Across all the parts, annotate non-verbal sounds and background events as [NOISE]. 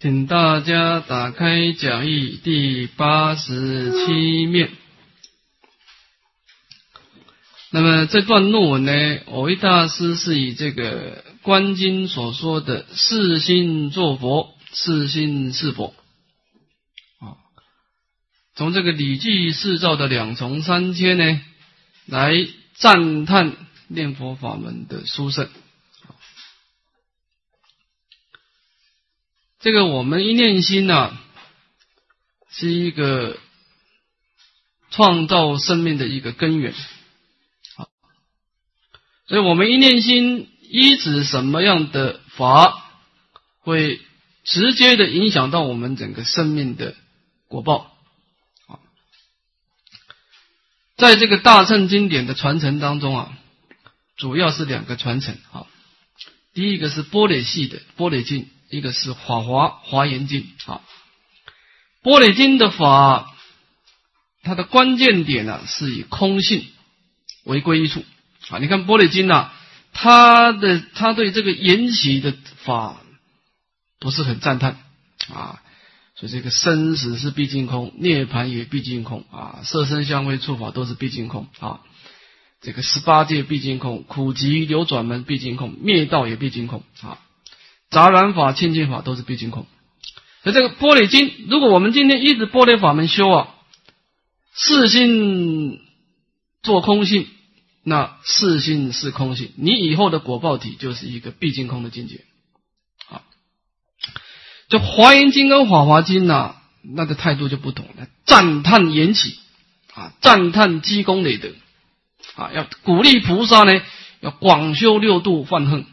请大家打开讲义第八十七面。那么这段论文呢，我一大师是以这个观经所说的“四心作佛，四心是佛”啊，从这个礼记四照的两重三千呢，来赞叹念佛法门的殊胜。这个我们一念心呐，是一个创造生命的一个根源，啊，所以我们一念心依止什么样的法，会直接的影响到我们整个生命的果报，啊，在这个大乘经典的传承当中啊，主要是两个传承，啊，第一个是波璃系的波璃经。一个是《法华华严经》啊，《般若经》的法，它的关键点呢是以空性为归依处啊。你看《般若经》呐，它的它对这个缘起的法不是很赞叹啊，所以这个生死是毕竟空，涅盘也毕竟空啊，色身香味触法都是毕竟空啊，这个十八界毕竟空，苦集流转门毕竟空，灭道也毕竟空啊。杂染法、清净法都是毕竟空。那这个玻璃经，如果我们今天一直玻璃法门修啊，四心做空性，那四心是空性，你以后的果报体就是一个毕竟空的境界。啊，就华严经跟法华经呐，那个态度就不同了，赞叹缘起啊，赞叹积功累德啊，要鼓励菩萨呢，要广修六度犯恨。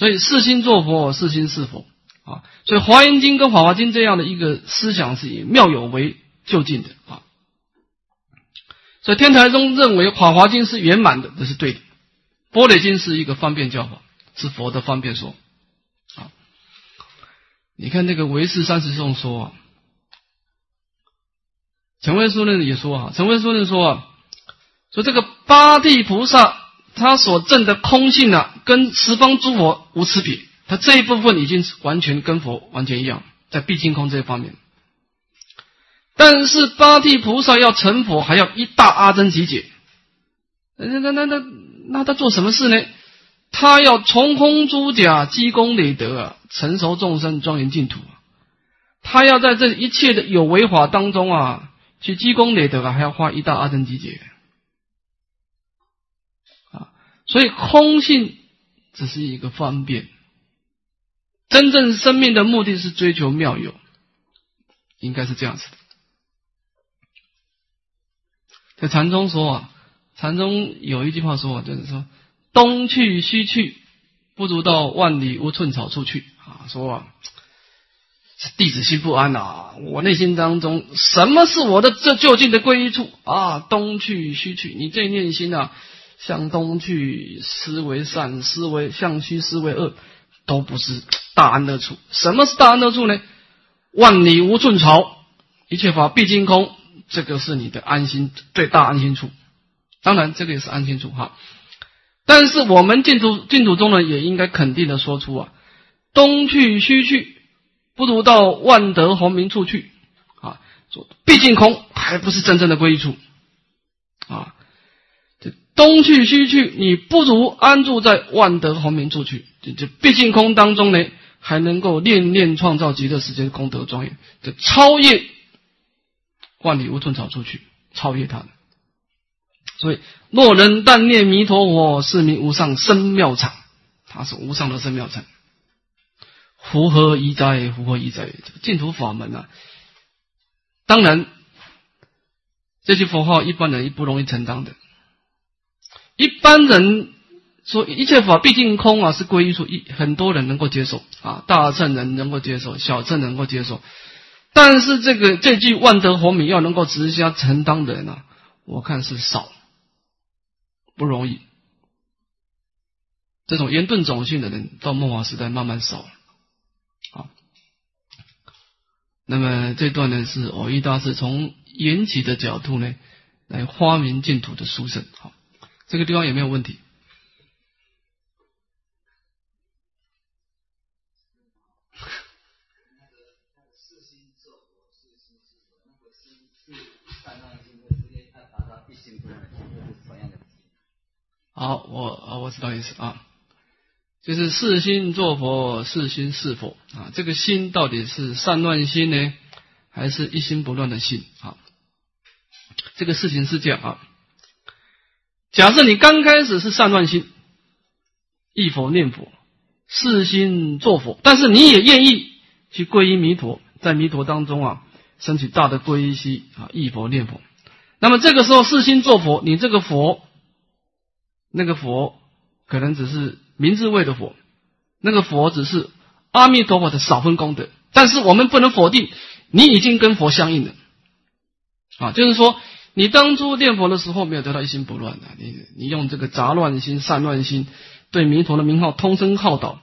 所以四心作佛，四心是佛啊。所以《华严经》跟《法华经》这样的一个思想是以妙有为就近的啊。所以天台宗认为《法华经》是圆满的，这是对的；《般若经》是一个方便教法，是佛的方便说啊。你看那个唯识三十颂说啊，陈文殊论也说啊，陈文殊论说啊，说这个八地菩萨。他所证的空性呢，跟十方诸佛无差别。他这一部分已经完全跟佛完全一样，在毕竟空这一方面。但是八地菩萨要成佛，还要一大阿僧祇劫。那那那那那他做什么事呢？他要重空诸假，积功累德啊，成熟众生，庄严净土。他要在这一切的有为法当中啊，去积功累德啊，还要花一大阿僧祇劫。所以空性只是一个方便，真正生命的目的是追求妙有，应该是这样子的。在禅宗说啊，禅宗有一句话说，就是说东去西去，不如到万里无寸草处去啊。说啊，弟子心不安呐，我内心当中什么是我的这究竟的归处啊？东去西去，你这念心啊。向东去思为善，思为向西思为恶，都不是大安乐处。什么是大安乐处呢？万里无寸草，一切法毕竟空，这个是你的安心最大安心处。当然，这个也是安心处哈。但是我们净土净土中呢，也应该肯定的说出啊，东去西去，不如到万德洪明处去啊。说毕竟空，还不是真正的归处啊。东去西去，你不如安住在万德洪明处去。这这毕竟空当中呢，还能够念念创造极乐世界功德庄严，这超越万里无寸草出去，超越它。所以，若人但念弥陀佛，是名无上生妙场。它是无上的生妙场。符合一哉？符合一哉？这个净土法门啊，当然，这些佛号一般人也不容易承担的。一般人说一切法毕竟空啊，是归依处，一很多人能够接受啊，大乘人能够接受，小乘能够接受，但是这个这句万德佛名要能够直下承担的人呢，我看是少，不容易。这种严顿种性的人，到末法时代慢慢少了。好，那么这段呢是偶一大师从缘起的角度呢来发明净土的书生。好。这个地方有没有问题？[LAUGHS] 好，我啊，我知道意思啊，就是四心作佛，四心是佛啊。这个心到底是善乱心呢，还是一心不乱的心啊？这个事情是这样啊。假设你刚开始是善乱心，忆佛念佛，四心作佛，但是你也愿意去皈依弥陀，在弥陀当中啊，升起大的皈依心啊，忆佛念佛。那么这个时候四心作佛，你这个佛。那个佛可能只是名字位的佛，那个佛只是阿弥陀佛的少分功德，但是我们不能否定你已经跟佛相应了啊，就是说你当初念佛的时候没有得到一心不乱的，你你用这个杂乱心、散乱心对弥陀的名号通声号导，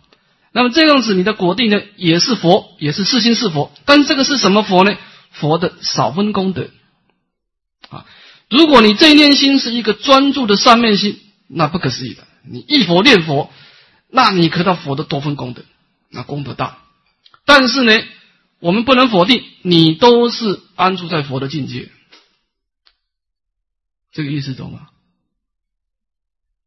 那么这样子你的果定呢也是佛，也是四心是佛，但这个是什么佛呢？佛的少分功德啊，如果你这一念心是一个专注的善念心。那不可思议的，你一佛念佛，那你可到佛的多分功德，那功德大。但是呢，我们不能否定你都是安住在佛的境界，这个意思懂吗？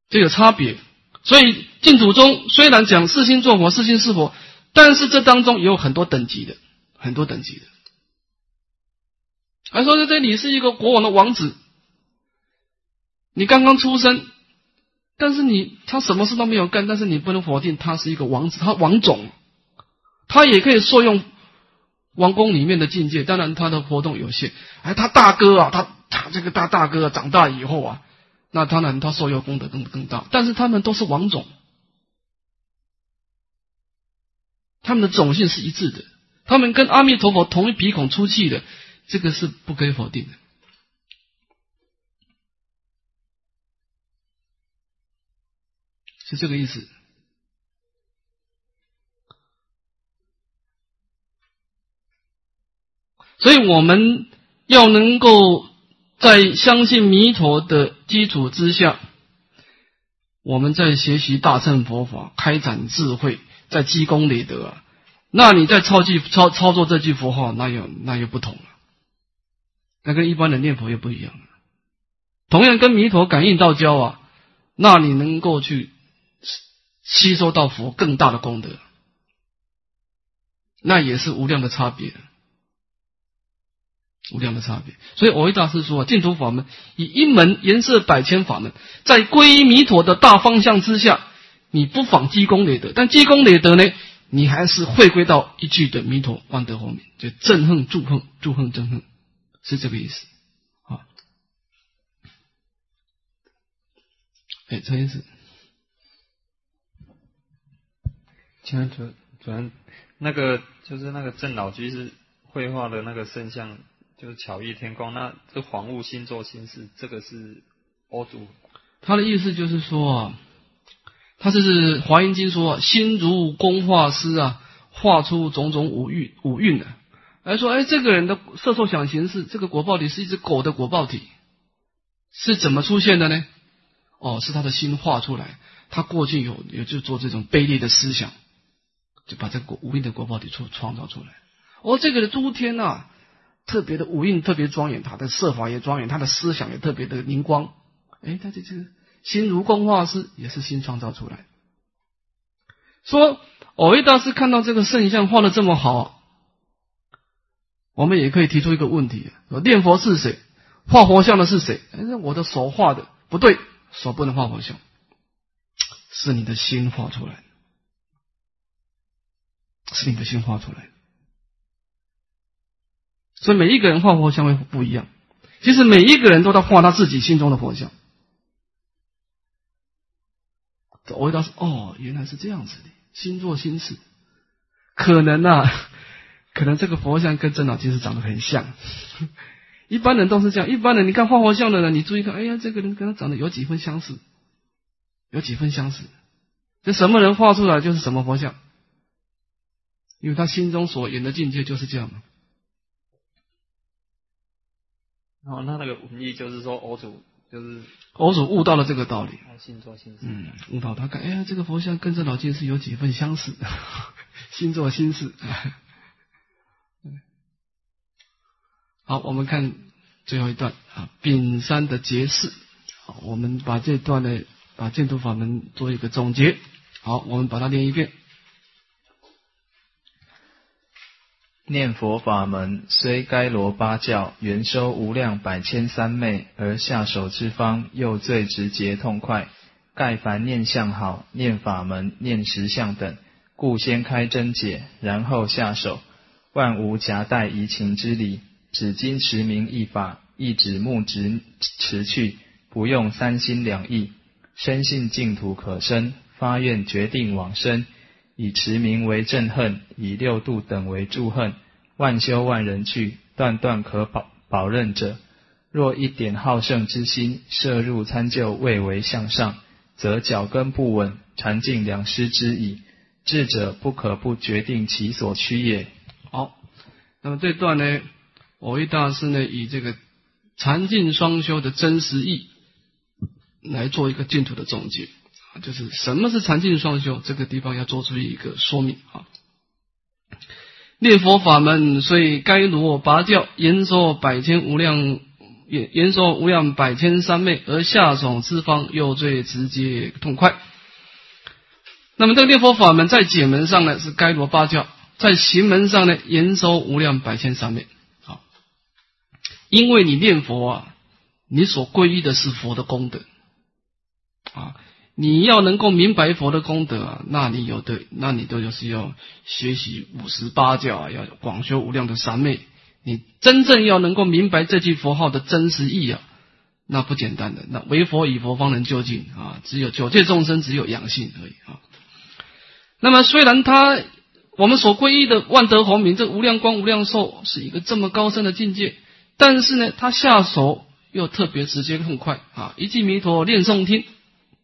这有差别。所以净土中虽然讲四心作佛，四心是佛，但是这当中也有很多等级的，很多等级的。还说在这里是一个国王的王子，你刚刚出生。但是你他什么事都没有干，但是你不能否定他是一个王子，他王种，他也可以受用王宫里面的境界。当然他的活动有限。哎，他大哥啊，他他这个大大哥长大以后啊，那当然他受用功德更更大。但是他们都是王种，他们的种性是一致的，他们跟阿弥陀佛同一鼻孔出气的，这个是不可以否定的。是这个意思，所以我们要能够在相信弥陀的基础之下，我们在学习大乘佛法，开展智慧，在积功累德啊。那你在操记操操作这句佛号，那又那又不同了，那跟一般的念佛又不一样。同样跟弥陀感应道交啊，那你能够去。吸收到佛更大的功德，那也是无量的差别，无量的差别。所以，我维大师说啊，净土法门以一门颜色百千法门，在皈依弥陀的大方向之下，你不妨积功累德。但积功累德呢，你还是回归到一句的弥陀万德后面，就憎恨助恨，助恨憎恨，是这个意思啊。哎，陈医师。请问主主任，那个就是那个郑老居士绘画的那个圣像，就是巧遇天光，那这黄雾星座星事，这个是欧祖。他的意思就是说啊，他这是华严经说，心如工画师啊，画出种种五蕴五蕴的，来说，哎，这个人的色受想行识，这个果报体是一只狗的果报体，是怎么出现的呢？哦，是他的心画出来，他过去有有就做这种卑劣的思想。就把这个五蕴的国宝体出创造出来。哦，这个的诸天呐，特别的五蕴特别庄严，他的色法也庄严，他的思想也特别的灵光。哎，他这这个心如工画师也是新创造出来。说偶一大师看到这个圣像画的这么好，我们也可以提出一个问题：说念佛是谁？画佛像的是谁？哎，我的手画的不对，手不能画佛像，是你的心画出来。是你的心画出来的，所以每一个人画佛像会不一样。其实每一个人都在画他自己心中的佛像。我回答是：哦，原来是这样子的，心做心事。可能啊，可能这个佛像跟真老其实长得很像。一般人都是这样，一般人你看画佛像的人，你注意看，哎呀，这个人跟他长得有几分相似，有几分相似。这什么人画出来就是什么佛像。因为他心中所言的境界就是这样嘛。哦，那那个文艺就是说，欧主就是欧主悟到了这个道理。心作心事。嗯，悟到他看，哎呀，这个佛像跟这老剑是有几分相似，[LAUGHS] 心作心事。好，我们看最后一段啊，丙三的结释。好，我们把这段呢，把净土法门做一个总结。好，我们把它念一遍。念佛法门虽该罗八教原收无量百千三昧，而下手之方又最直接痛快。盖凡念相好、念法门、念实相等，故先开真解，然后下手，万无夹带移情之理。只今持名一法，一指目直持去，不用三心两意，深信净土可生，发愿决定往生，以持名为正恨，以六度等为助恨，万修万人去，断断可保保任者。若一点好胜之心摄入参就，未为向上。则脚跟不稳，禅境两失之矣。智者不可不决定其所趋也。好，那么这段呢，我一大师呢，以这个禅境双修的真实意来做一个净土的总结，就是什么是禅境双修？这个地方要做出一个说明啊。念佛法门虽该罗拔教，言说百千无量。言言说无量百千三昧，而下手之方又最直接痛快。那么这个念佛法门在解门上呢是该罗八教，在行门上呢言说无量百千三昧。好，因为你念佛啊，你所皈依的是佛的功德啊，你要能够明白佛的功德，那你有的，那你都就是要学习五十八教啊，要广修无量的三昧。你真正要能够明白这句佛号的真实意啊，那不简单的。那为佛以佛方能究竟啊，只有九界众生只有阳性而已啊。那么虽然他我们所皈依的万德洪明这无量光无量寿是一个这么高深的境界，但是呢，他下手又特别直接痛快啊，一句弥陀念诵听，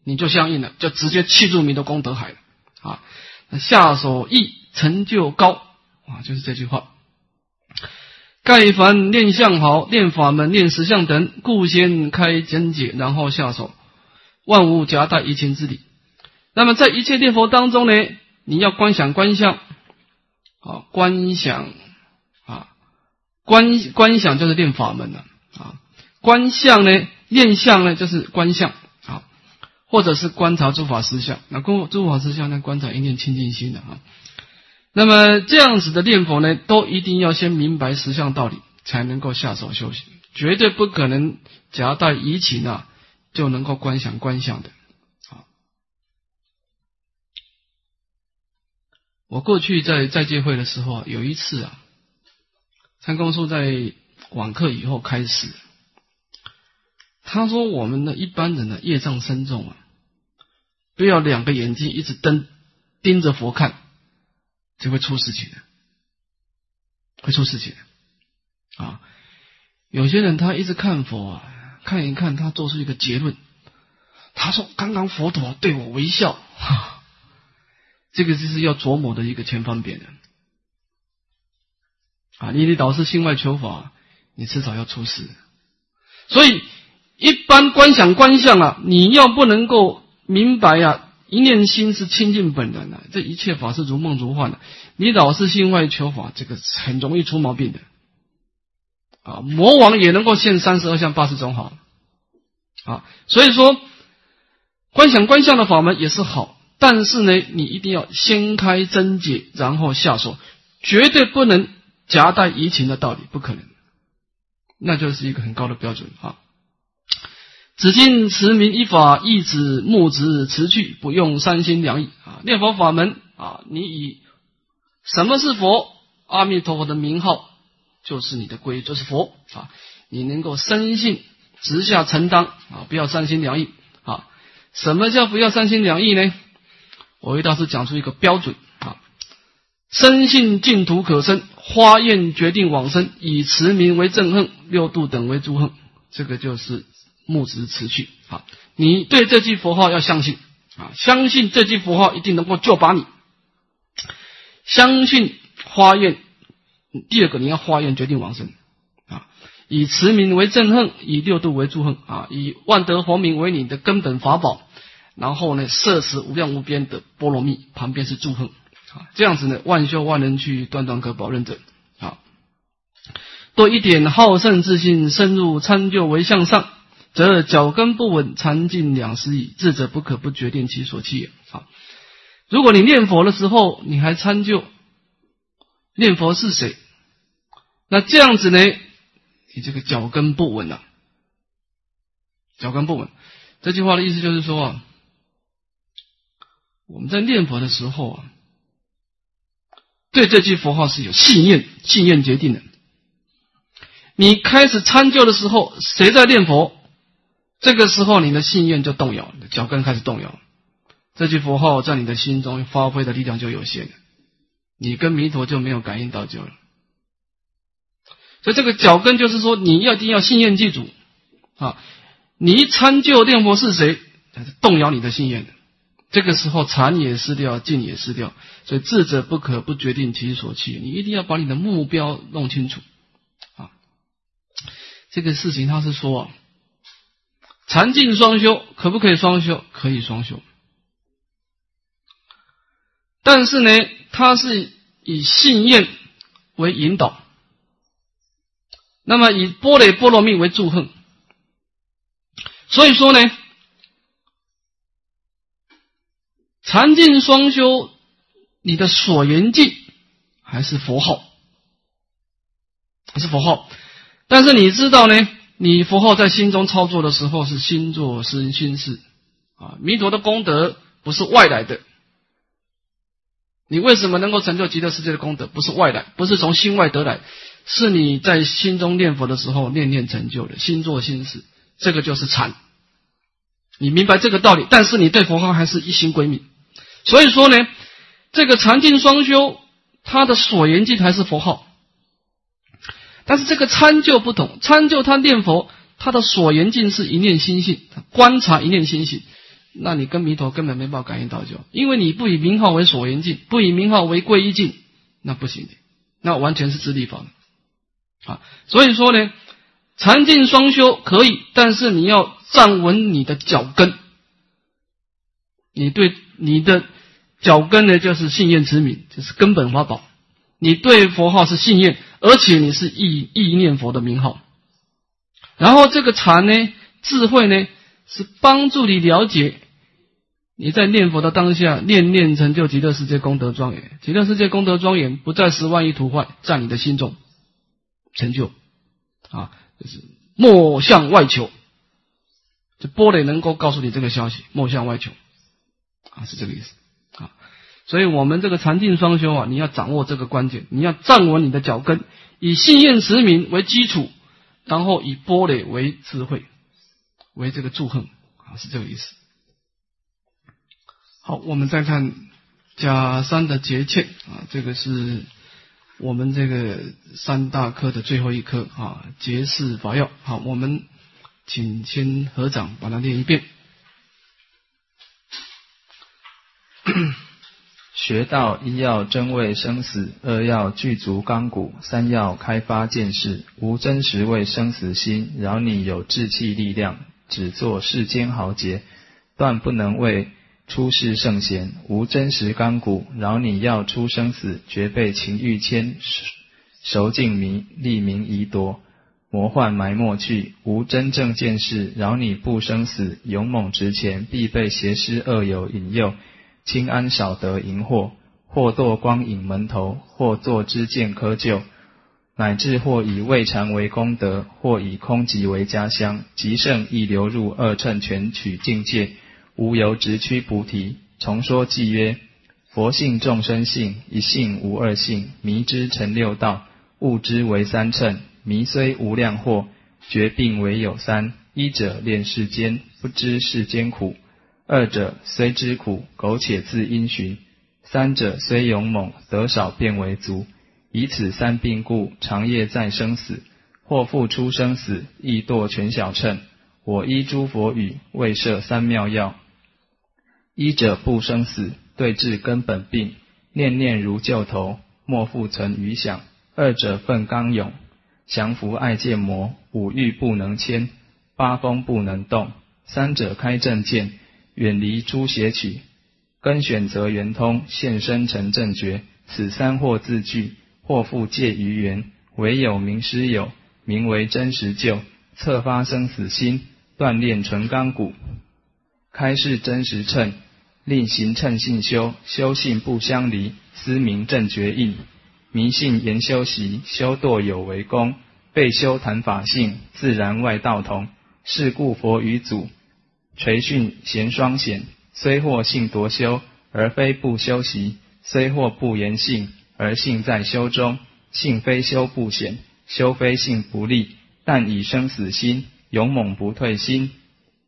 你就相应了，就直接契入弥陀功德海了啊。下手易成就高啊，就是这句话。盖凡念相好、念法门、念实相等，故先开真解，然后下手，万物夹带一情之理。那么在一切念佛当中呢，你要观想观相，啊，观想啊，观观想就是念法门了啊，观相呢，念相呢就是观相，或者是观察诸法实相。那观诸法实相呢，观察一念清净心的啊。那么这样子的念佛呢，都一定要先明白实相道理，才能够下手修行，绝对不可能夹带移情啊，就能够观想观想的。啊，我过去在在戒会的时候啊，有一次啊，参公叔在网课以后开始，他说我们的一般人的业障深重啊，不要两个眼睛一直瞪盯着佛看。就会出事情的，会出事情的啊！有些人他一直看佛啊，看一看，他做出一个结论，他说：“刚刚佛陀对我微笑。[LAUGHS] ”这个就是要琢磨的一个千方便的啊！你的导师心外求法，你迟早要出事。所以，一般观想观相啊，你要不能够明白呀。一念心是清净本然的，这一切法是如梦如幻的。你老是心外求法，这个很容易出毛病的。啊，魔王也能够现三十二相八十种好，啊，所以说观想观相的法门也是好，但是呢，你一定要先开真解，然后下手，绝对不能夹带移情的道理，不可能，那就是一个很高的标准啊。只今持名一法，一指目直持去，不用三心两意啊！念佛法门啊，你以什么是佛？阿弥陀佛的名号就是你的归，就是佛啊！你能够深信，直下承担啊！不要三心两意啊！什么叫不要三心两意呢？我为大师讲出一个标准啊：深信净土可生，花愿决定往生，以持名为正恨，六度等为诸恨，这个就是。木直持去啊！你对这句佛号要相信啊，相信这句佛号一定能够救拔你。相信花愿，第二个你要花愿决定往生啊，以慈名为正恨，以六度为助恨啊，以万德佛名为你的根本法宝，然后呢，摄持无量无边的波罗蜜，旁边是助恨啊，这样子呢，万修万能去，断断可保认证啊。多一点好胜之心，深入参究为向上，则脚跟不稳，禅尽两失矣。智者不可不决定其所弃也。好，如果你念佛的时候，你还参究念佛是谁，那这样子呢，你这个脚跟不稳了。脚跟不稳，这句话的意思就是说啊，我们在念佛的时候啊，对这句佛号是有信念，信念决定的。你开始参究的时候，谁在念佛？这个时候，你的信念就动摇，脚跟开始动摇。这句佛号在你的心中发挥的力量就有限，你跟弥陀就没有感应到就了。所以，这个脚跟就是说，你要一定要信念记住啊！你一参究念佛是谁，动摇你的信念的。这个时候，禅也失掉，静也失掉。所以，智者不可不决定其所去。你一定要把你的目标弄清楚啊。这个事情他是说，禅净双修可不可以双修？可以双修，但是呢，他是以信念为引导，那么以波雷波罗蜜为祝贺，所以说呢，禅净双修，你的所缘境还是佛号，还是佛号。但是你知道呢？你佛号在心中操作的时候是心作身心事啊，弥陀的功德不是外来的。你为什么能够成就极乐世界的功德？不是外来，不是从心外得来，是你在心中念佛的时候念念成就的，心作心事，这个就是禅。你明白这个道理，但是你对佛号还是一心归命。所以说呢，这个禅定双修，它的所缘境还是佛号。但是这个参就不同，参就他念佛，他的所缘境是一念心性，观察一念心性，那你跟弥陀根本没办法感应到就，因为你不以名号为所缘境，不以名号为归依境，那不行的，那完全是自立法啊。所以说呢，禅净双修可以，但是你要站稳你的脚跟，你对你的脚跟呢，就是信愿持名，就是根本法宝，你对佛号是信念。而且你是意意念佛的名号，然后这个禅呢，智慧呢，是帮助你了解你在念佛的当下，念念成就极乐世界功德庄严。极乐世界功德庄严不在十万亿图画，在你的心中成就啊，就是莫向外求。这波雷能够告诉你这个消息，莫向外求啊，是这个意思。所以，我们这个禅定双修啊，你要掌握这个关键，你要站稳你的脚跟，以信愿持名为基础，然后以波雷为智慧，为这个祝贺啊，是这个意思。好，我们再看甲三的节欠啊，这个是我们这个三大科的最后一科啊，结释法要。好，我们请先合掌把它念一遍。学道一要真味生死，二要具足刚骨，三要开发见识。无真实为生死心，饶你有志气力量，只做世间豪杰，断不能为出世圣贤。无真实刚骨，饶你要出生死，绝被情欲牵，熟尽迷利名疑夺，魔幻埋没去。无真正见识，饶你不生死，勇猛直前，必被邪师恶友引诱。清安少得淫惑，或堕光影门头，或作之见窠臼，乃至或以未禅为功德，或以空寂为家乡，极盛亦流入二乘全取境界，无由直趋菩提。重说偈曰：佛性众生性，一性无二性。迷之成六道，悟之为三乘。迷虽无量惑，绝病唯有三：一者恋世间，不知世间苦。二者虽知苦，苟且自因循；三者虽勇猛，得少便为足。以此三病故，长夜在生死，或复出生死，亦堕全小乘。我依诸佛语，为设三妙药：一者不生死，对治根本病，念念如旧头，莫复存余想；二者奋刚勇，降服爱见魔，五欲不能牵，八风不能动；三者开正见。远离诸邪曲，根选择圆通，现身成正觉。此三或自具，或复借于缘。唯有名师有，名为真实救，策发生死心，锻炼纯刚骨，开示真实称，令行称性修，修性不相离，思明正觉应，迷信言修习，修堕有为功，被修谈法性，自然外道同。是故佛与祖垂训贤双显，虽或性夺修，而非不修习；虽或不言性，而性在修中。性非修不显，修非性不立，但以生死心，勇猛不退心，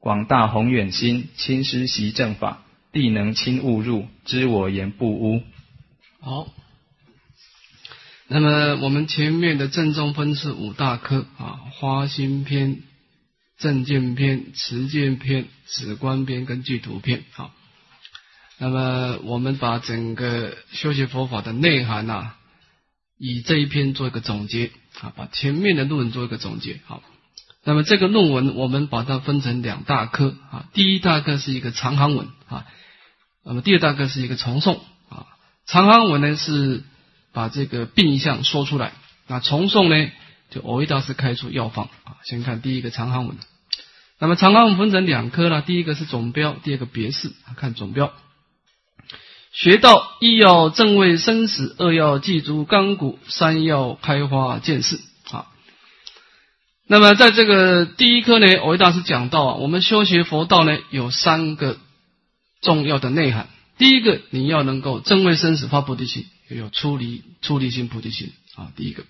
广大宏远心，亲师习正法，必能亲误入，知我言不污。好，那么我们前面的正中分是五大科啊，花心篇。正见篇、持见篇、止观篇跟具图篇，好。那么我们把整个修学佛法的内涵呐，以这一篇做一个总结啊，把前面的论文做一个总结，好。那么这个论文我们把它分成两大科啊，第一大科是一个长行文啊，那么第二大科是一个重诵啊。长行文呢是把这个病象说出来，那重诵呢？就偶一大师开出药方啊，先看第一个长行文。那么长行文分成两科了，第一个是总标，第二个别释。看总标，学道一要正位生死，二要记足刚骨，三要开花见识啊。那么在这个第一科呢，偶一大师讲到啊，我们修学佛道呢有三个重要的内涵。第一个，你要能够正位生死发菩提心，要有出离出离心菩提心啊。第一个。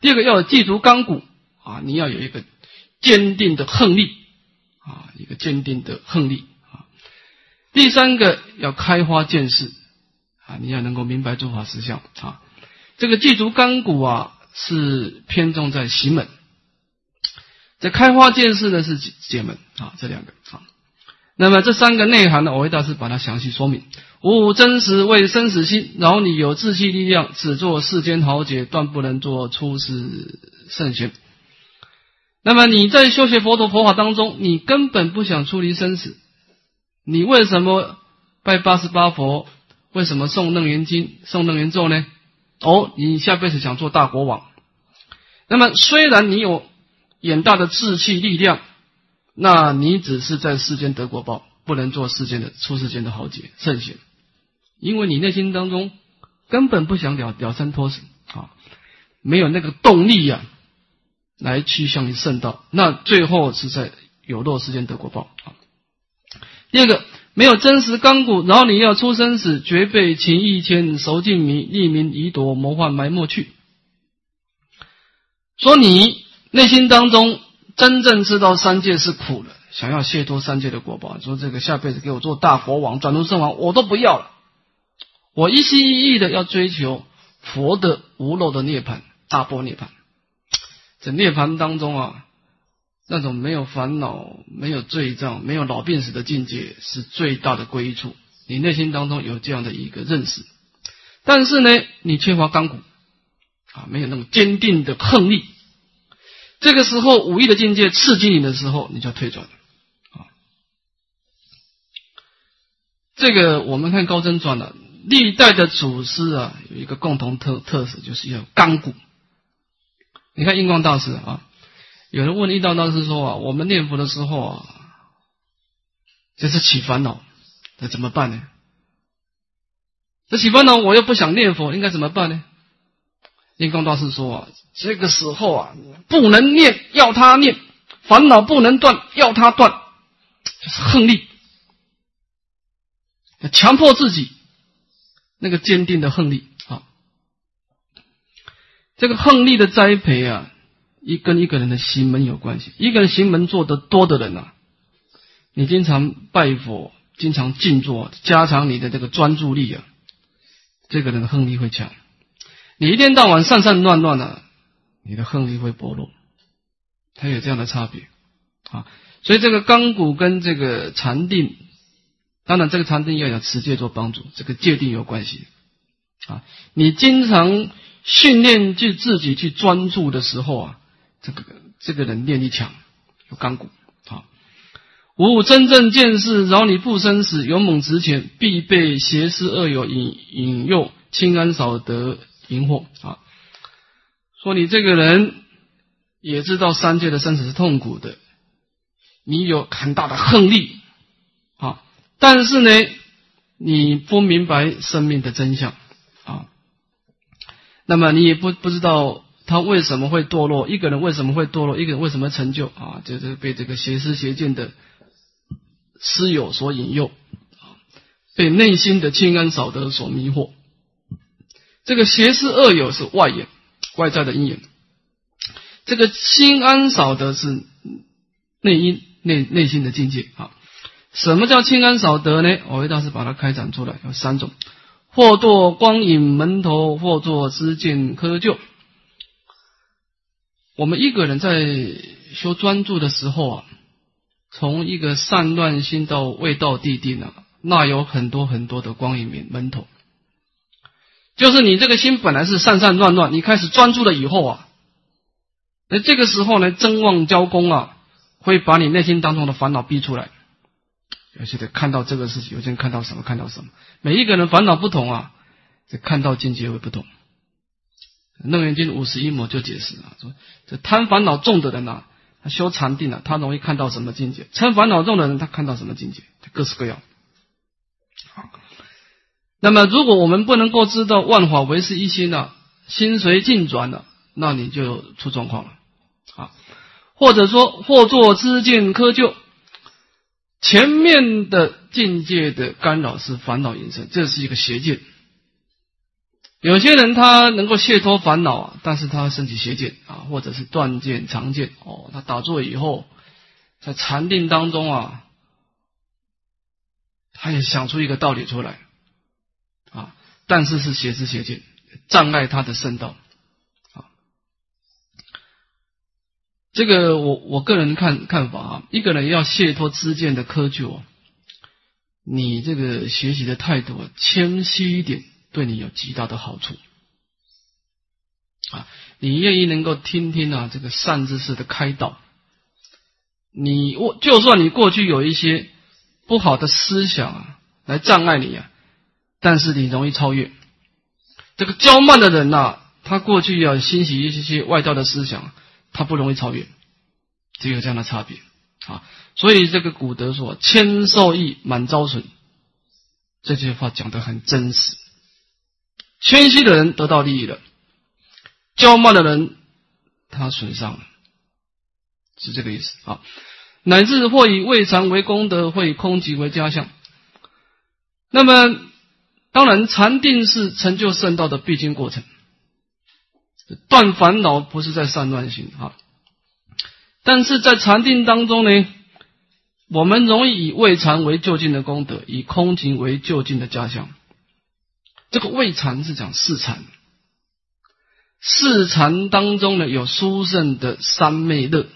第二个要有记足纲骨啊，你要有一个坚定的横力啊，一个坚定的横力啊。第三个要开花见识啊，你要能够明白诸法实相啊。这个记足纲骨啊，是偏重在行门；这开花见识呢是解门啊，这两个啊。那么这三个内涵呢，我会大师把它详细说明。无真实为生死心，饶你有志气力量，只做世间豪杰，断不能做出世圣贤。那么你在修学佛陀佛法当中，你根本不想出离生死，你为什么拜八十八佛？为什么诵楞严经、诵楞严咒呢？哦，你下辈子想做大国王。那么虽然你有远大的志气力量。那你只是在世间得果报，不能做世间的出世间的豪杰圣贤，因为你内心当中根本不想了了生脱死啊，没有那个动力呀，来趋向于圣道，那最后是在有漏世间得果报啊。第二个，没有真实刚骨，然后你要出生死，绝被情意牵，熟尽迷，利名以躲魔幻埋没去。说你内心当中。真正知道三界是苦的，想要卸脱三界的果报，说这个下辈子给我做大国王、转入圣王，我都不要了。我一心一意的要追求佛的无漏的涅槃、大波涅槃。这涅槃当中啊，那种没有烦恼、没有罪障、没有老病死的境界，是最大的归处。你内心当中有这样的一个认识，但是呢，你缺乏刚骨啊，没有那么坚定的横力。这个时候，武艺的境界刺激你的时候，你就退转啊。这个我们看高僧传了，历代的祖师啊，有一个共同特特色，就是要刚骨。你看印光大师啊，有人问印光大师说啊，我们念佛的时候啊，就是起烦恼，那怎么办呢？这起烦恼，我又不想念佛，应该怎么办呢？印光大师说啊，这个时候啊，不能念，要他念；烦恼不能断，要他断，就是横力，强迫自己那个坚定的横力啊。这个横力的栽培啊，一跟一个人的行门有关系。一个人行门做得多的人啊，你经常拜佛，经常静坐，加强你的这个专注力啊，这个人的横力会强。你一天到晚散散乱乱的，你的横力会薄弱，它有这样的差别啊。所以这个刚骨跟这个禅定，当然这个禅定要有持戒做帮助，这个戒定有关系啊。你经常训练去自己去专注的时候啊，这个这个人念力强，有刚骨啊。无真正见识，饶你不生死，勇猛直前，必被邪师恶友引引诱，轻安少得。淫惑啊，说你这个人也知道三界的生死是痛苦的，你有很大的恨力啊，但是呢，你不明白生命的真相啊，那么你也不不知道他为什么会堕落，一个人为什么会堕落，一个人为什么成就啊，就是被这个邪思邪见的师友所引诱啊，被内心的清安少德所迷惑。这个邪师恶友是外眼。外在的因缘，这个心安少德是内因内内心的境界啊。什么叫清安少德呢？我为大师把它开展出来，有三种：或作光影门头，或作知见窠臼。我们一个人在修专注的时候啊，从一个散乱心到未到地定啊，那有很多很多的光影门门头。就是你这个心本来是散散乱乱，你开始专注了以后啊，那这个时候呢，真旺交攻啊，会把你内心当中的烦恼逼出来。而且得看到这个事情，有些人看到什么看到什么，每一个人烦恼不同啊，这看到境界会不同。《楞严经》五十一摩就解释啊，说这贪烦恼重的人呐，他修禅定了，他容易看到什么境界；嗔烦恼重的人，他看到什么境界，各式各样。好。那么，如果我们不能够知道万法唯是一心了，心随境转了，那你就出状况了啊！或者说，或作知见窠臼，前面的境界的干扰是烦恼引生，这是一个邪见。有些人他能够卸脱烦恼啊，但是他升起邪见啊，或者是断见、常见哦。他打坐以后，在禅定当中啊，他也想出一个道理出来。但是是邪知邪见，障碍他的圣道。啊，这个我我个人看看法啊，一个人要卸脱知见的窠臼，你这个学习的态度谦虚一点，对你有极大的好处。啊，你愿意能够听听啊这个善知识的开导，你我就算你过去有一些不好的思想啊，来障碍你啊。但是你容易超越这个骄慢的人呐，他过去要兴起一些些外道的思想，他不容易超越，只有这样的差别啊。所以这个古德说“谦受益，满招损”，这句话讲的很真实。谦虚的人得到利益了，骄慢的人他损伤了，是这个意思啊。乃至或以未尝为功德，或以空寂为家相，那么。当然，禅定是成就圣道的必经过程。断烦恼不是在散乱心啊，但是在禅定当中呢，我们容易以未禅为就近的功德，以空行为就近的家乡。这个未禅是讲四禅，四禅当中呢有殊胜的三昧乐，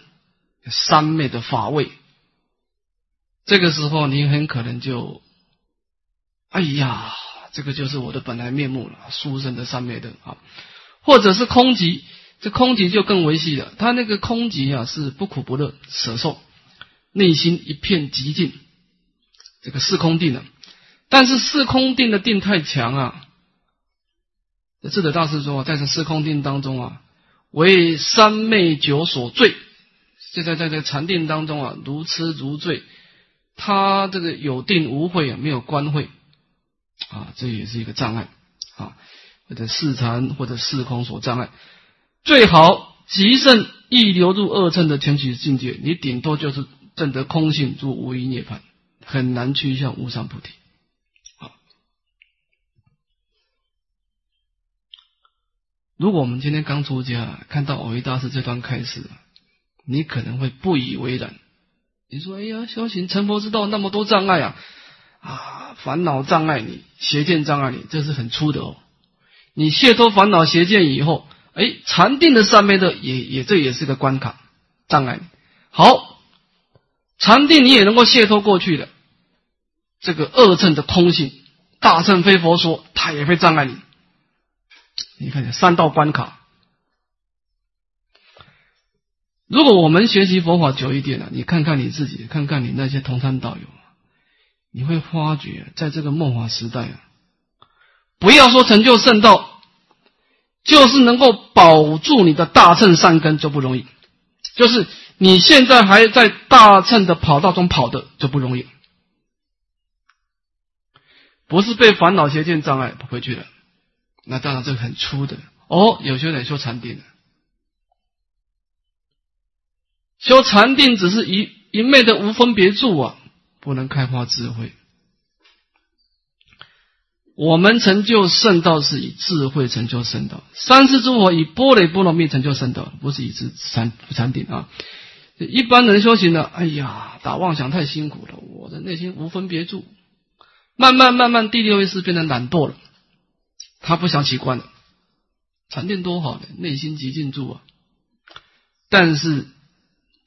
三昧的法味。这个时候你很可能就，哎呀。这个就是我的本来面目了，书生的三昧灯啊，或者是空寂，这空寂就更维系了。他那个空寂啊，是不苦不乐，舍受，内心一片寂静，这个四空定了。但是四空定的定太强啊，智者大师说，在这四空定当中啊，为三昧酒所醉，就在在这禅定当中啊，如痴如醉，他这个有定无慧啊，没有观慧。啊，这也是一个障碍啊，或者四禅或者四空所障碍。最好极盛易流入二乘的前期境界，你顶多就是证得空性，入无一涅槃，很难趋向无上菩提。啊，如果我们今天刚出家，看到偶一大师这段开始，你可能会不以为然。你说：“哎呀，修行成佛之道那么多障碍啊！”啊，烦恼障碍你，邪见障碍你，这是很粗的哦。你卸脱烦恼邪见以后，哎，禅定的上面的也也这也是个关卡障碍你。好，禅定你也能够卸脱过去的这个恶乘的空性，大乘非佛说，它也会障碍你。你看，三道关卡。如果我们学习佛法久一点了，你看看你自己，看看你那些同参道友。你会发觉，在这个末法时代啊，不要说成就圣道，就是能够保住你的大乘善根就不容易，就是你现在还在大乘的跑道中跑的就不容易，不是被烦恼邪见障碍跑回去了，那当然这个很粗的。哦。有些人修禅定的，修禅定只是一一昧的无分别住啊，不能开发智慧。我们成就圣道是以智慧成就圣道，三世诸佛以波雷波罗蜜成就圣道，不是以智禅禅定啊。一般人修行呢，哎呀，打妄想太辛苦了，我的内心无分别住，慢慢慢慢第六意识变得懒惰了，他不想起观了。禅定多好的，内心极静住啊。但是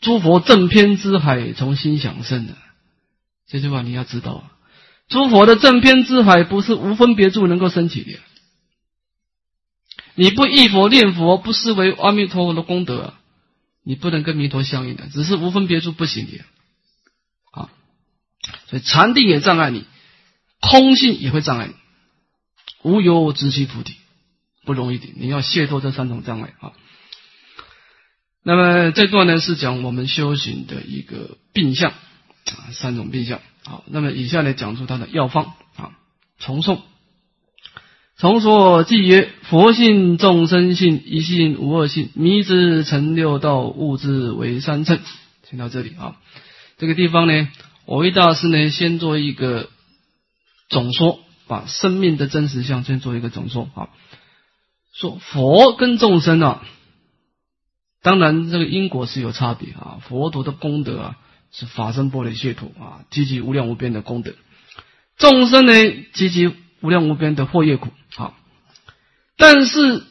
诸佛正偏之海从心想生的，这句话你要知道啊。诸佛的正偏之海不是无分别住能够升起的，你不忆佛念佛，不视为阿弥陀佛的功德，你不能跟弥陀相应的，只是无分别住不行的，啊，所以禅定也障碍你，空性也会障碍你，无有直须菩提不容易的，你要卸脱这三种障碍啊。那么这段呢是讲我们修行的一个病相啊，三种病相。好，那么以下呢讲出它的药方啊。重诵，重说即曰：佛性、众生性、一性、无二性，迷之成六道，悟之为三乘。听到这里啊，这个地方呢，我为大师呢先做一个总说，把生命的真实相先做一个总说啊。说佛跟众生啊，当然这个因果是有差别啊，佛陀的功德啊。是法身波罗解土啊，积极无量无边的功德；众生呢，积极无量无边的祸业苦。好，但是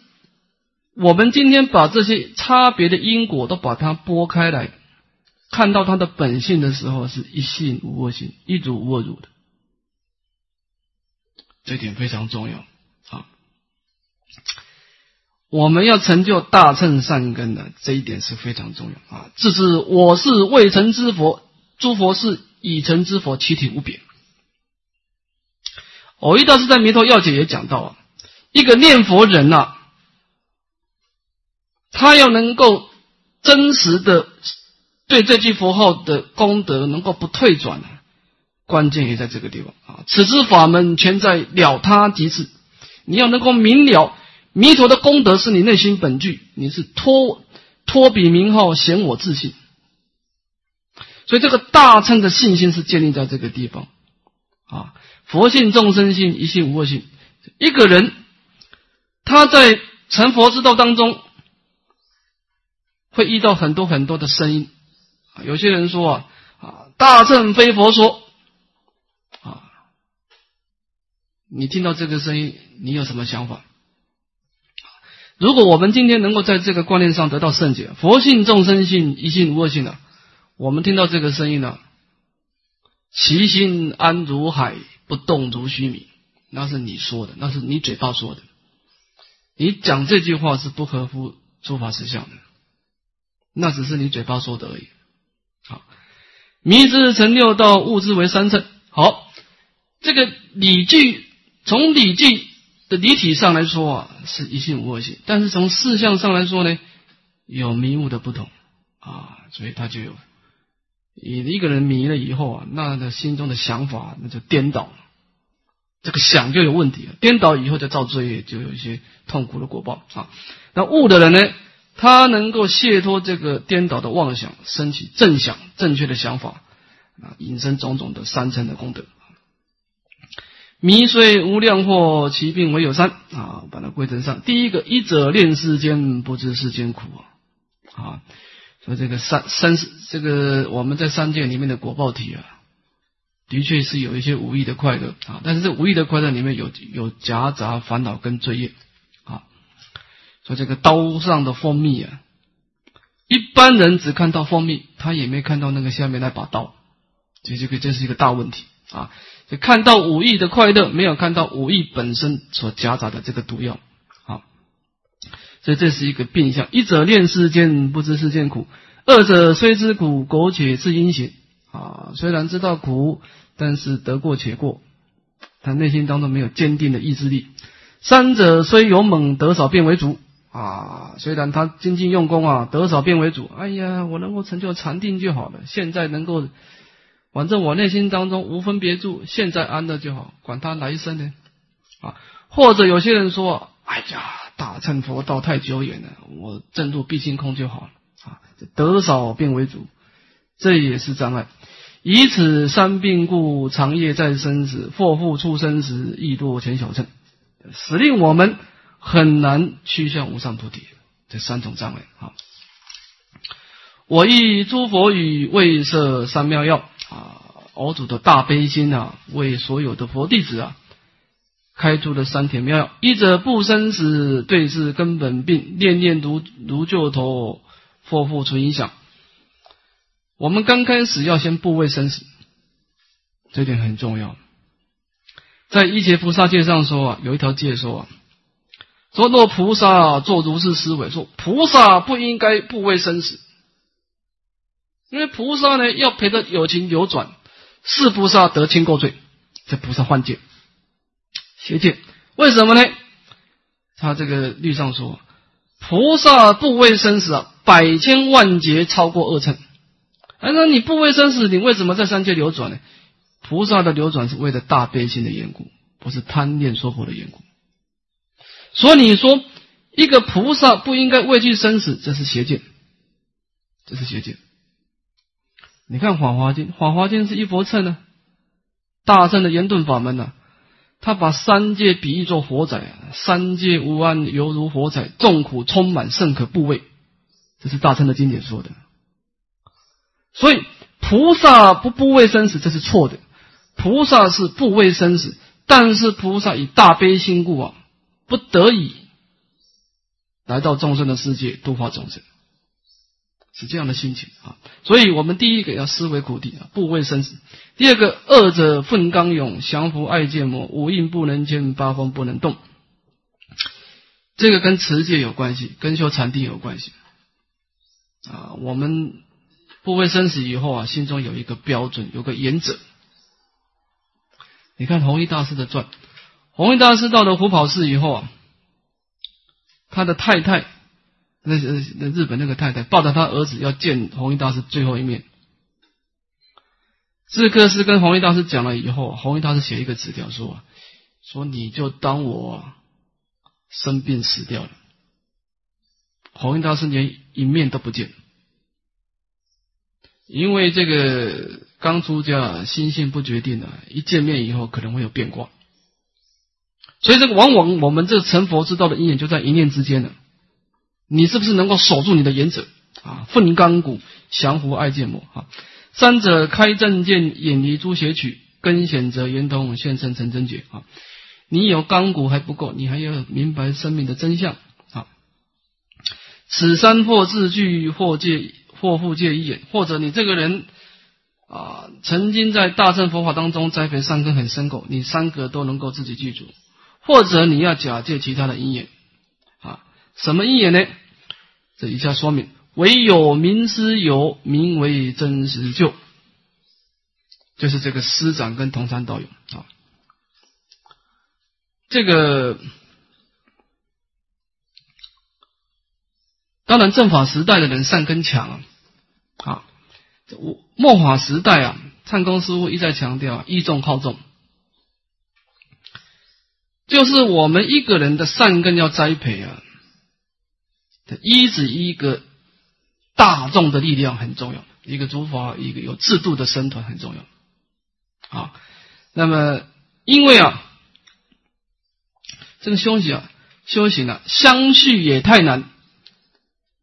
我们今天把这些差别的因果都把它拨开来，看到它的本性的时候，是一性无二性，一如无二如的，这点非常重要啊。我们要成就大乘善根的这一点是非常重要啊！这是我是未成之佛，诸佛是已成之佛，其体无别。偶一大师在《弥陀要解》也讲到啊，一个念佛人呐，他要能够真实的对这句佛号的功德能够不退转关键也在这个地方啊！此之法门全在了他即是，你要能够明了。弥陀的功德是你内心本具，你是托托比名号显我自信，所以这个大乘的信心是建立在这个地方啊。佛性、众生性、一性、无二性。一个人他在成佛之道当中，会遇到很多很多的声音。有些人说啊啊，大乘非佛说啊。你听到这个声音，你有什么想法？如果我们今天能够在这个观念上得到圣解，佛性、众生性、一性、无二性的，我们听到这个声音呢，其心安如海，不动如须弥，那是你说的，那是你嘴巴说的，你讲这句话是不合乎诸法实相的，那只是你嘴巴说的而已。好，迷之成六道，悟之为三乘。好，这个理据从理据。这离体上来说啊，是一性无二性，但是从事相上来说呢，有迷雾的不同啊，所以他就有，你一个人迷了以后啊，那他心中的想法那就颠倒了，这个想就有问题了，颠倒以后就造罪业，就有一些痛苦的果报啊。那悟的人呢，他能够卸脱这个颠倒的妄想，升起正想正确的想法啊，引申种种的三层的功德。迷虽无量惑，其病唯有三啊！把它归成上。第一个，一者恋世间，不知世间苦啊！啊，所以这个三三世，这个我们在三界里面的果报体啊，的确是有一些无意的快乐啊，但是这无意的快乐里面有有夹杂烦恼跟罪业啊。说这个刀上的蜂蜜啊，一般人只看到蜂蜜，他也没看到那个下面那把刀，所以这个这是一个大问题啊。就看到武艺的快乐，没有看到武艺本身所夹杂的这个毒药，好，所以这是一个变相。一者恋世间，不知世间苦；二者虽知苦，苟且自因行。啊，虽然知道苦，但是得过且过，他内心当中没有坚定的意志力。三者虽勇猛，得少便为主啊。虽然他精进用功啊，得少便为主。哎呀，我能够成就禅定就好了。现在能够，反正我内心当中无分别住，现在安乐就好，管他来生呢啊。或者有些人说，哎呀，大乘佛道太久远了，我正入毕竟空就好了啊。得少便为主，这也是障碍。以此三病故，长夜在生死，或复出生时，亦堕前小乘，使令我们很难趋向无上菩提。这三种障碍啊！我亦诸佛语未设三妙药啊，佛祖的大悲心啊，为所有的佛弟子啊，开出了三田妙药：一者不生死，对治根本病，念念如如旧头，或复存影响。我们刚开始要先不畏生死，这点很重要。在一节菩萨戒上说啊，有一条戒说啊，说若菩萨做如是思维，说菩萨不应该不畏生死，因为菩萨呢要陪着有情流转，是菩萨得轻过罪，这菩萨换戒邪戒，为什么呢？他这个律上说，菩萨不畏生死啊，百千万劫超过二乘。哎，那你不畏生死，你为什么在三界流转呢？菩萨的流转是为了大悲心的缘故，不是贪念说破的缘故。所以你说一个菩萨不应该畏惧生死，这是邪见，这是邪见。你看《法华经》，《法华经》是一佛乘呢，大圣的圆顿法门呢，他把三界比喻作火灾，三界无安犹如火灾，众苦充满，甚可怖畏。这是大乘的经典说的。所以菩萨不不畏生死，这是错的。菩萨是不畏生死，但是菩萨以大悲心故啊，不得已来到众生的世界度化众生，是这样的心情啊。所以我们第一个要思维苦地啊，不畏生死；第二个二者奋刚勇，降伏爱见魔，五印不能见，八风不能动。这个跟持戒有关系，跟修禅定有关系啊。我们。不畏生死以后啊，心中有一个标准，有个原则。你看弘一大师的传，弘一大师到了虎跑寺以后啊，他的太太，那那那日本那个太太抱着他儿子要见弘一大师最后一面。智克斯跟弘一大师讲了以后，弘一大师写一个纸条说：“说你就当我生病死掉了。”弘一大师连一面都不见。因为这个刚出家，心性不决定的，一见面以后可能会有变卦，所以这个往往我们这成佛之道的因缘就在一念之间了。你是不是能够守住你的原则啊？奋刚骨，降服爱见魔啊！三者开正见，远离诸邪曲，根显则圆通，现身成真觉啊！你有刚骨还不够，你还要明白生命的真相啊！此三或自具，或借。或复借一眼，或者你这个人啊，曾经在大乘佛法当中栽培善根很深厚，你三个都能够自己记住；或者你要假借其他的因缘啊，什么因缘呢？这以下说明：唯有名师有，名为真实就，就是这个师长跟同参道友啊。这个当然正法时代的人善根强啊。啊，我末法时代啊，唱功师傅一再强调，依重靠重，就是我们一个人的善根要栽培啊，依止一个大众的力量很重要，一个诸法一个有制度的生团很重要。啊，那么因为啊，这个修行啊，修行啊，相续也太难，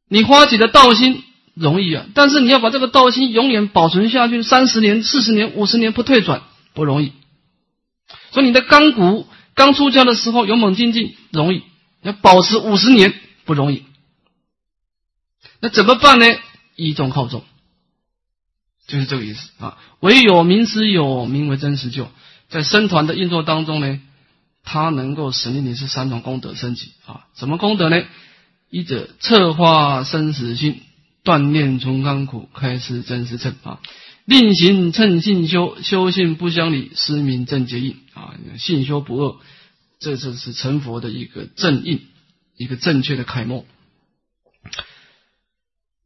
你花起的道心。容易啊，但是你要把这个道心永远保存下去，三十年、四十年、五十年不退转，不容易。所以你的刚骨刚出家的时候勇猛精进容易，要保持五十年不容易。那怎么办呢？依重靠重，就是这个意思啊。唯有名师有名为真实救，在僧团的运作当中呢，它能够使令你是三种功德升级啊。什么功德呢？一者策划生死心。锻炼从刚苦，开始真实称啊！令行称性修，修性不相离，失明正结印啊！性修不恶，这就是成佛的一个正印，一个正确的楷模。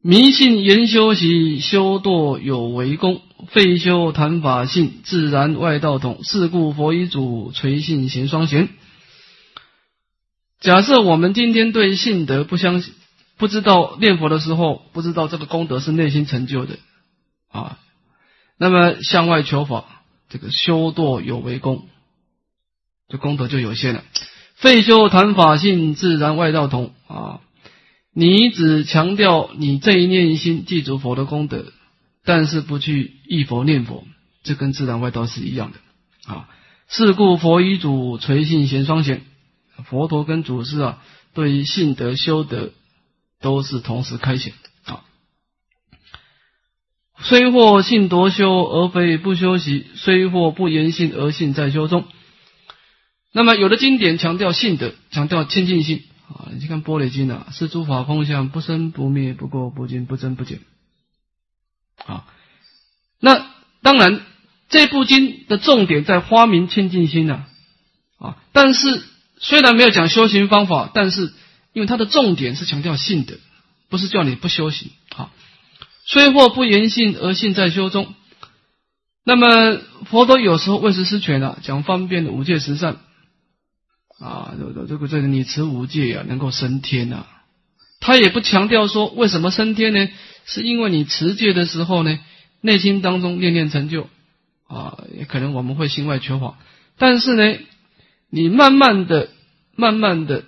迷信言修习，修堕有为功；废修谈法性，自然外道统。是故佛遗嘱垂信行双行。假设我们今天对信德不相信，不知道念佛的时候不知道这个功德是内心成就的啊，那么向外求法，这个修堕有为功，这功德就有限了。废修谈法性，自然外道统啊。你只强调你这一念心记住佛的功德，但是不去忆佛念佛，这跟自然外道是一样的啊。是故佛与主垂信贤双贤，佛陀跟祖师啊，对于信德修德都是同时开显啊。虽或信夺修而非不修习，虽或不言信而信在修中。那么有的经典强调信德，强调清净心。啊，你去看《玻璃经》啊，是诸法空相，不生不灭，不垢不净，不增不减。啊，那当然，这部经的重点在发明清净心呐。啊，但是虽然没有讲修行方法，但是因为它的重点是强调信德，不是叫你不修行。好，虽或不言信而信在修中。那么佛陀有时候问世失权了，讲方便的五戒十善。啊，这个这个这个，你持五戒啊，能够升天呐。他也不强调说为什么升天呢？是因为你持戒的时候呢，内心当中念念成就啊，也可能我们会心外求法。但是呢，你慢慢的、慢慢的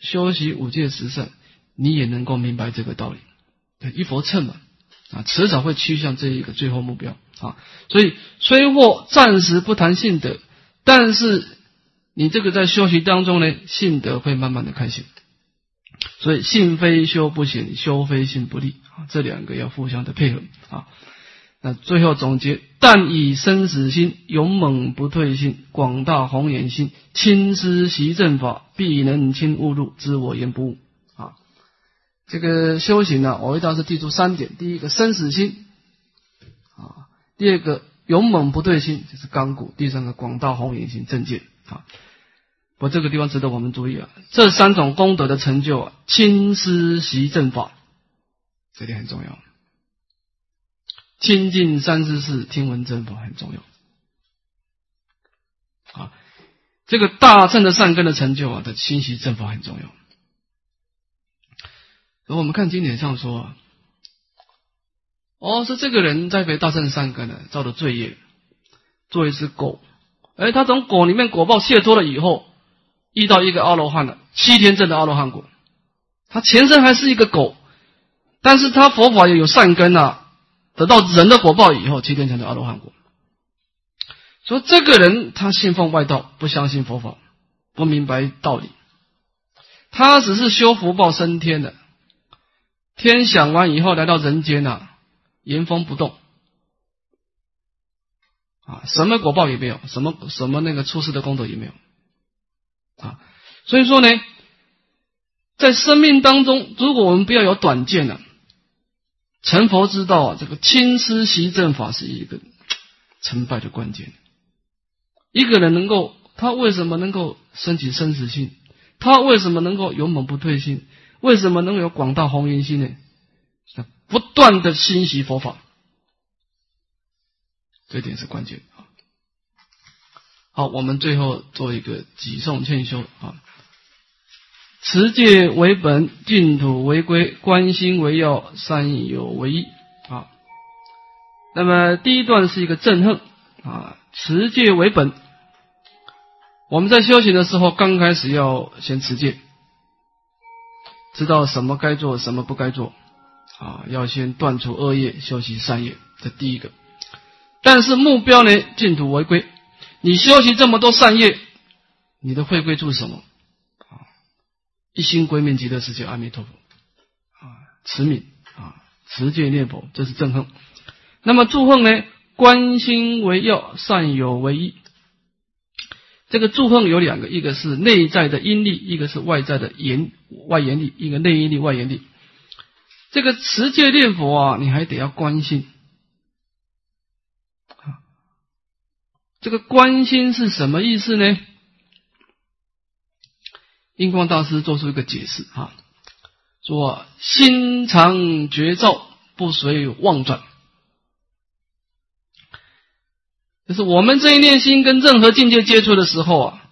修习五戒十善，你也能够明白这个道理。对，一佛乘嘛，啊，迟早会趋向这一个最后目标啊。所以虽或暂时不谈性德，但是。你这个在修习当中呢，性德会慢慢的开显，所以性非修不行，修非性不立啊，这两个要互相的配合啊。那最后总结：但以生死心，勇猛不退心，广大宏远心，亲师习正法，必能亲悟入，知我言不误啊。这个修行呢，我为大师提出三点：第一个生死心啊，第二个勇猛不退心，就是刚骨；第三个广大宏远心，正见。啊，我这个地方值得我们注意啊，这三种功德的成就啊，亲师习正法，这点很重要。亲近三世事，听闻正法很重要。啊，这个大乘的善根的成就啊，的清习正法很重要。而我们看经典上说，哦，说这个人在被大乘善根呢，造的罪业，做一只狗。哎，他从果里面果报解脱了以后，遇到一个阿罗汉了，七天证的阿罗汉果。他前身还是一个狗，但是他佛法也有善根呐，得到人的果报以后，七天成的阿罗汉果。说这个人他信奉外道，不相信佛法，不明白道理，他只是修福报升天的，天享完以后来到人间呐，原封不动。啊，什么果报也没有，什么什么那个出世的功德也没有，啊，所以说呢，在生命当中，如果我们不要有短见呢，成佛之道啊，这个亲师习正法是一个 [TSK] 成败的关键。一个人能够，他为什么能够升起生死心？他为什么能够勇猛不退心？为什么能有广大宏愿心呢？不断的欣习佛法。这点是关键啊！好，我们最后做一个几诵劝修啊。持戒为本，净土为归，观心为要，善有为一啊。那么第一段是一个憎恨啊，持戒为本。我们在修行的时候，刚开始要先持戒，知道什么该做，什么不该做啊，要先断除恶业，修习善业，这第一个。但是目标呢？净土为归。你修习这么多善业，你的会归处是什么？啊，一心归命极乐世界阿弥陀佛。啊，慈悯啊，持戒念佛，这是正恨。那么祝恨呢？观心为要，善有为一。这个祝恨有两个，一个是内在的因力，一个是外在的言外延力，一个内因力，外延力。这个持戒念佛啊，你还得要关心。这个关心是什么意思呢？印光大师做出一个解释啊，说心常觉照，不随妄转。就是我们这一念心跟任何境界接触的时候啊，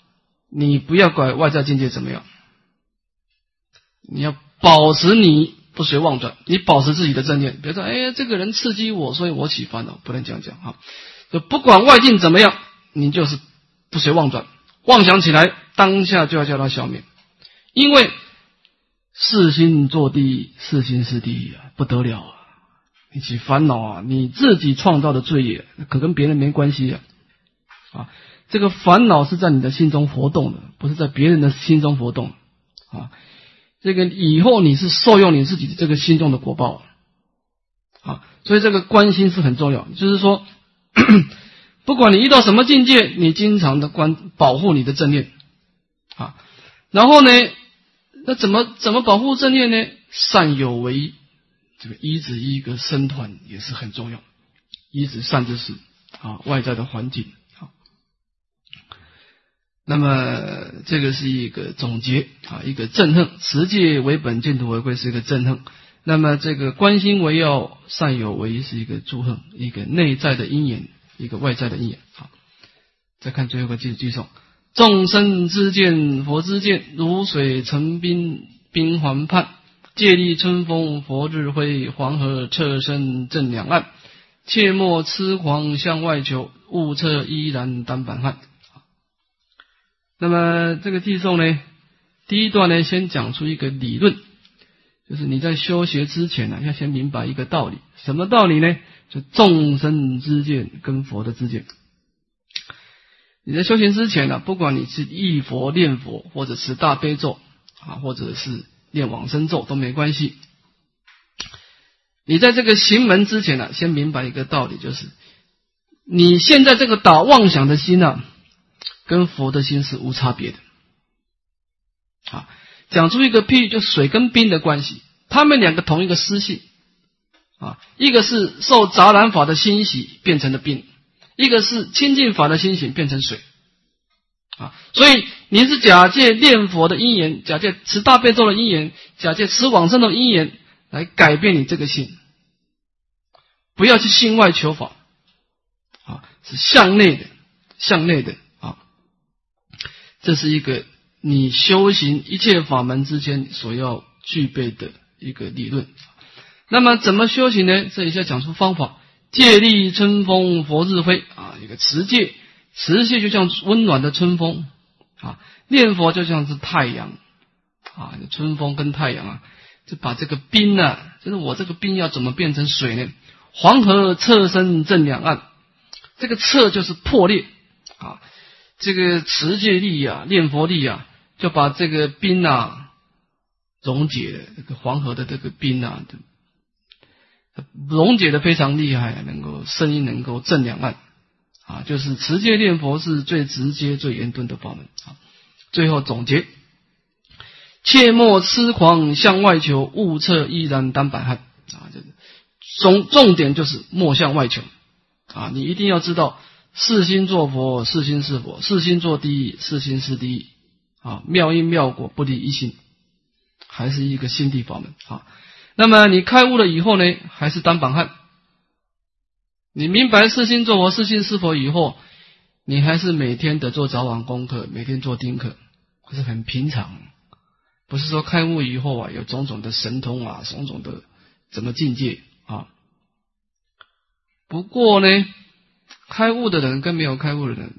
你不要管外在境界怎么样，你要保持你不随妄转，你保持自己的正念。比如说哎呀，这个人刺激我，所以我起烦恼，不能这样讲哈。就不管外境怎么样，你就是不随妄转，妄想起来，当下就要叫它消灭，因为四心坐地，四心是第一啊，不得了啊！你起烦恼啊，你自己创造的罪业，可跟别人没关系啊！啊，这个烦恼是在你的心中活动的，不是在别人的心中活动啊。这个以后你是受用你自己这个心中的果报啊，所以这个关心是很重要，就是说。[CLEARS THROAT] 不管你遇到什么境界，你经常的关保护你的正念啊。然后呢，那怎么怎么保护正念呢？善有为，这个一子一个身团也是很重要。一子善知识啊，外在的环境啊。那么这个是一个总结啊，一个正恨，持戒为本，净土为贵，是一个正恨。那么这个观心为要，善有为是一个诸恨，一个内在的因缘，一个外在的因缘。好，再看最后一个句句诵：众生之见，佛之见，如水成冰，冰环畔；借力春风，佛日辉，黄河侧身正两岸。切莫痴狂向外求，悟彻依然单板汉。那么这个句诵呢，第一段呢，先讲出一个理论。就是你在修学之前呢，要先明白一个道理，什么道理呢？就众生之见跟佛的之见。你在修行之前呢，不管你是忆佛念佛，或者是大悲咒啊，或者是念往生咒都没关系。你在这个行门之前呢，先明白一个道理，就是你现在这个打妄想的心呢，跟佛的心是无差别的啊。讲出一个譬喻，就水跟冰的关系，他们两个同一个湿性啊，一个是受杂染法的欣喜变成的冰，一个是清净法的欣喜变成水。啊。所以你是假借念佛的因缘，假借持大悲咒的因缘，假借持往生的因缘来改变你这个性，不要去心外求法。啊，是向内的，向内的。啊，这是一个。你修行一切法门之间所要具备的一个理论，那么怎么修行呢？这里要讲出方法：借力春风佛日辉啊，一个持戒，持戒就像温暖的春风。啊，念佛就像是太阳。啊，春风跟太阳啊，就把这个冰呢，就是我这个冰要怎么变成水呢？黄河侧身正两岸，这个侧就是破裂。啊，这个持戒力啊，念佛力啊。就把这个冰啊溶解，这个黄河的这个冰啊，溶解的非常厉害，能够声音能够震两岸啊，就是持戒念佛是最直接、最严顿的法门啊。最后总结：切莫痴狂向外求，勿测依然单板汉啊。这个重重点就是莫向外求啊，你一定要知道四心做佛，四心是佛，四心做第一，四心是第一。啊，妙因妙果不离一心，还是一个心地法门啊。那么你开悟了以后呢，还是单板汉。你明白四心作佛，四心是佛以后，你还是每天得做早晚功课，每天做丁课，可是很平常。不是说开悟以后啊，有种种的神通啊，种种的怎么境界啊。不过呢，开悟的人跟没有开悟的人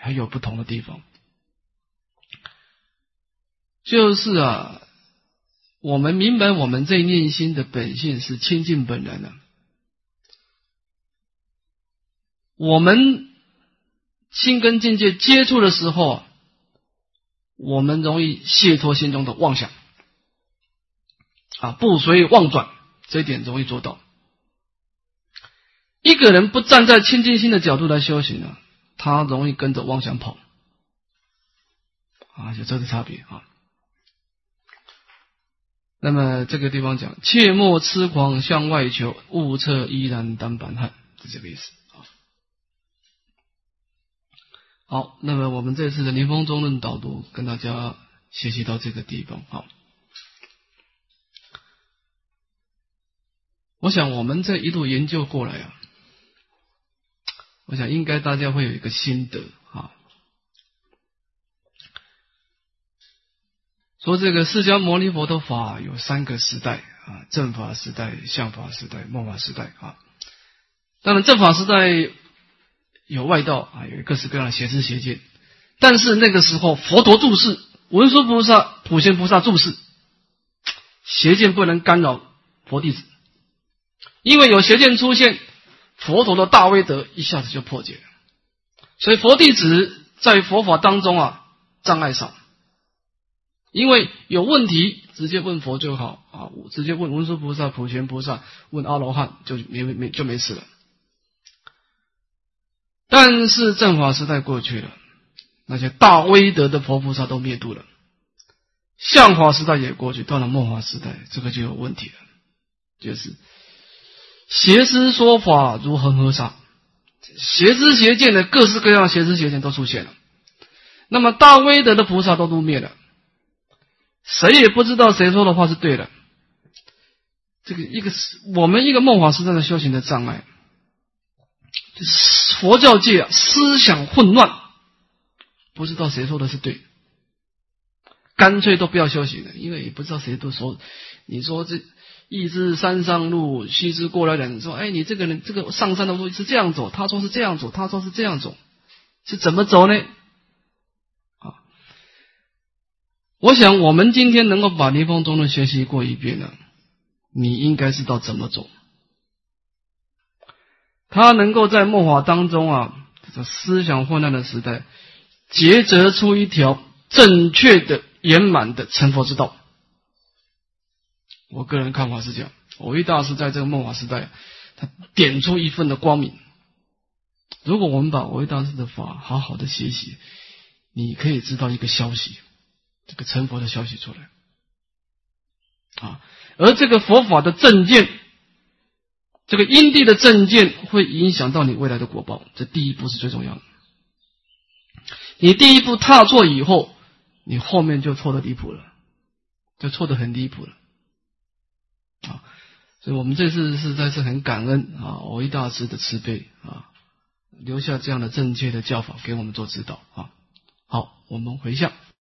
还有不同的地方。就是啊，我们明白我们这念心的本性是清净本然的。我们心跟境界接触的时候，我们容易卸脱心中的妄想，啊，不随妄转，这一点容易做到。一个人不站在清净心的角度来修行呢，他容易跟着妄想跑，啊，就这个差别啊。那么这个地方讲，切莫痴狂向外求，勿测依然单板汉，是这个意思啊。好，那么我们这次的临风中论导读跟大家学习到这个地方啊。我想我们这一路研究过来啊，我想应该大家会有一个心得啊，说这个释迦牟尼佛的法有三个时代啊，正法时代、相法时代、末法时代啊。当然正法时代有外道啊，有各式各样的邪知邪见，但是那个时候佛陀住世，文殊菩萨、普贤菩萨住世，邪见不能干扰佛弟子。因为有邪见出现，佛陀的大威德一下子就破解了，所以佛弟子在佛法当中啊障碍少，因为有问题直接问佛就好啊，直接问文殊菩萨、普贤菩萨，问阿罗汉就没没就没事了。但是正法时代过去了，那些大威德的佛菩萨都灭度了，相法时代也过去，到了末法时代，这个就有问题了，就是。邪师说法如恒河沙，邪知邪见的各式各样邪知邪见都出现了。那么大威德的菩萨都都灭了，谁也不知道谁说的话是对的。这个一个我们一个梦法时代的修行的障碍，佛教界啊思想混乱，不知道谁说的是对，干脆都不要修行了，因为也不知道谁都说，你说这。一知山上路，须知过来人。说：“哎，你这个人，这个上山的路是这样走。他说是这样走，他说是这样走，是怎么走呢？”啊，我想我们今天能够把《离峰中论》学习过一遍呢，你应该知道怎么走。他能够在末法当中啊，这个思想混乱的时代，抉择出一条正确的、圆满的成佛之道。我个人看法是这样：，唯一大师在这个末法时代，他点出一份的光明。如果我们把唯一大师的法好好的学习，你可以知道一个消息，这个成佛的消息出来。啊，而这个佛法的正见，这个因地的正见，会影响到你未来的果报。这第一步是最重要的。你第一步踏错以后，你后面就错的离谱了，就错的很离谱了。啊，所以我们这次实在是很感恩啊，我一大师的慈悲啊，留下这样的正确的教法给我们做指导啊。好，我们回向。